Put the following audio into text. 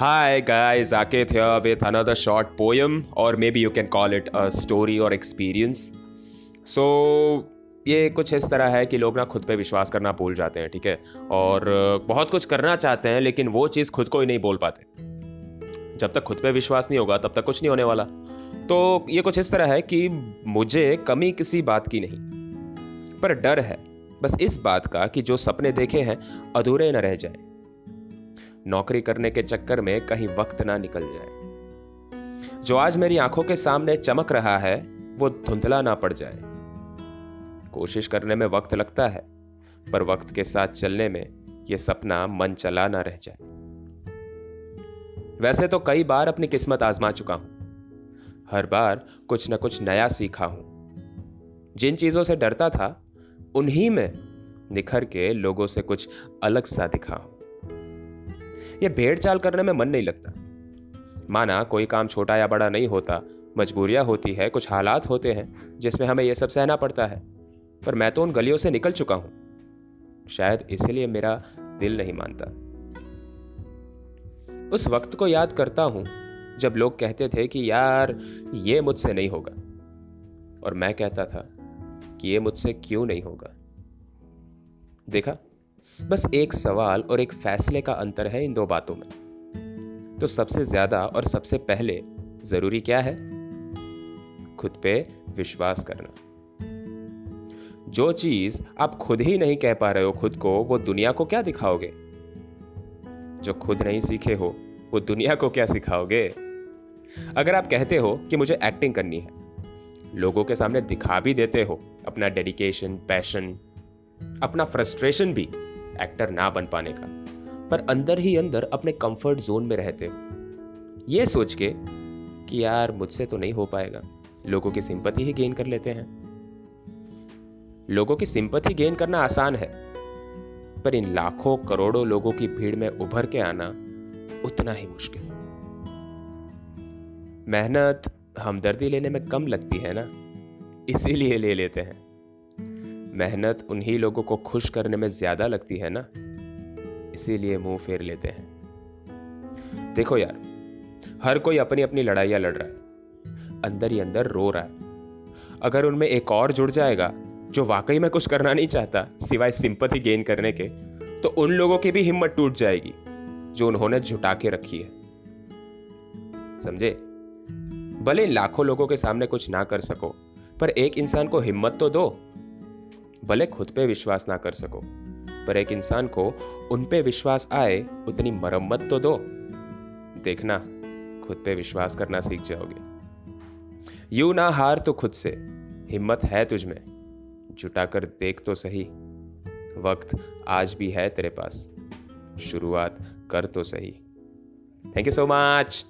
Hi guys, Akith here with another short poem or maybe you can call it a story or experience. So ये कुछ इस तरह है कि लोग ना खुद पे विश्वास करना भूल जाते हैं ठीक है? और बहुत कुछ करना चाहते हैं लेकिन वो चीज़ खुद को ही नहीं बोल पाते। जब तक खुद पे विश्वास नहीं होगा तब तक कुछ नहीं होने वाला। तो ये कुछ इस तरह है कि मुझे कमी किसी बात की नहीं पर डर है। बस इस बात का कि जो सपने देखे हैं अधूरे न रह जाए। नौकरी करने के चक्कर में कहीं वक्त ना निकल जाए। जो आज मेरी आँखों के सामने चमक रहा है, वो धुंधला ना पड़ जाए। कोशिश करने में वक्त लगता है, पर वक्त के साथ चलने में ये सपना मन चला ना रह जाए। वैसे तो कई बार अपनी किस्मत आजमा चुका हूँ। हर बार कुछ न कुछ नया सीखा हूँ। जिन चीज़ों से डरता था, उन्हीं में निखर के लोगों से कुछ अलग सा दिखा हूँ। ये भेड़ चाल करने में मन नहीं लगता। माना कोई काम छोटा या बड़ा नहीं होता, मजबूरियाँ होती है, कुछ हालात होते हैं, जिसमें हमें यह सब सहना पड़ता है। पर मैं तो उन गलियों से निकल चुका हूँ। शायद इसलिए मेरा दिल नहीं मानता। उस वक्त को याद करता हूँ, जब लोग कहते थे कि, यार, ये मुझसे नहीं होगा। और मैं कहता था कि, ये मुझसे क्यों नहीं होगा? देखा बस एक सवाल और एक फैसले का अंतर है इन दो बातों में। तो सबसे ज़्यादा और सबसे पहले ज़रूरी क्या है? खुद पे विश्वास करना। जो चीज़ आप खुद ही नहीं कह पा रहे हो खुद को, वो दुनिया को क्या दिखाओगे? जो खुद नहीं सीखे हो, वो दुनिया को क्या सिखाओगे? अगर आप कहते हो कि मुझे एक्टिंग करनी है, लोगों के सामने दिखा भी देते हो अपना डेडिकेशन पैशन अपना फ्रस्ट्रेशन भी एक्टर ना बन पाने का, पर अंदर ही अंदर अपने कंफर्ट जोन में रहते हो। ये सोच के कि यार मुझसे तो नहीं हो पाएगा, लोगों की सिंपति ही गेन कर लेते हैं। लोगों की सिंपति गेन करना आसान है, पर इन लाखों करोड़ों लोगों की भीड़ में उभर के आना उतना ही मुश्किल मेहनत हमदर्दी लेने में कम लगती है ना? इसीलिए ले लेते हैं। मेहनत उन्हीं लोगों को खुश करने में ज़्यादा लगती है ना? इसीलिए मुँह फेर लेते हैं। देखो यार, हर कोई अपनी अपनी लड़ाइयाँ लड़ रहा है। अंदर ही अंदर रो रहा है। अगर उनमें एक और जुड़ जाएगा, जो वाकई में कुछ करना नहीं चाहता, सिवाय सिंपति गेन करने के तो उन लोगों की भी हिम्मत टूट जाएगी, जो उन्होंने जुटा के रखी है। समझे? भले लाखों लोगों के सामने कुछ ना कर सको, पर एक इंसान को हिम्मत तो दो। भले खुद पे विश्वास ना कर सको, पर एक इंसान को उन पे विश्वास आए, उतनी मरम्मत तो दो। देखना, खुद पे विश्वास करना सीख जाओगे। यू ना हार तो खुद से, हिम्मत है तुझ में। जुटाकर देख तो सही, वक्त आज भी है तेरे पास, शुरुआत कर तो सही। Thank you so much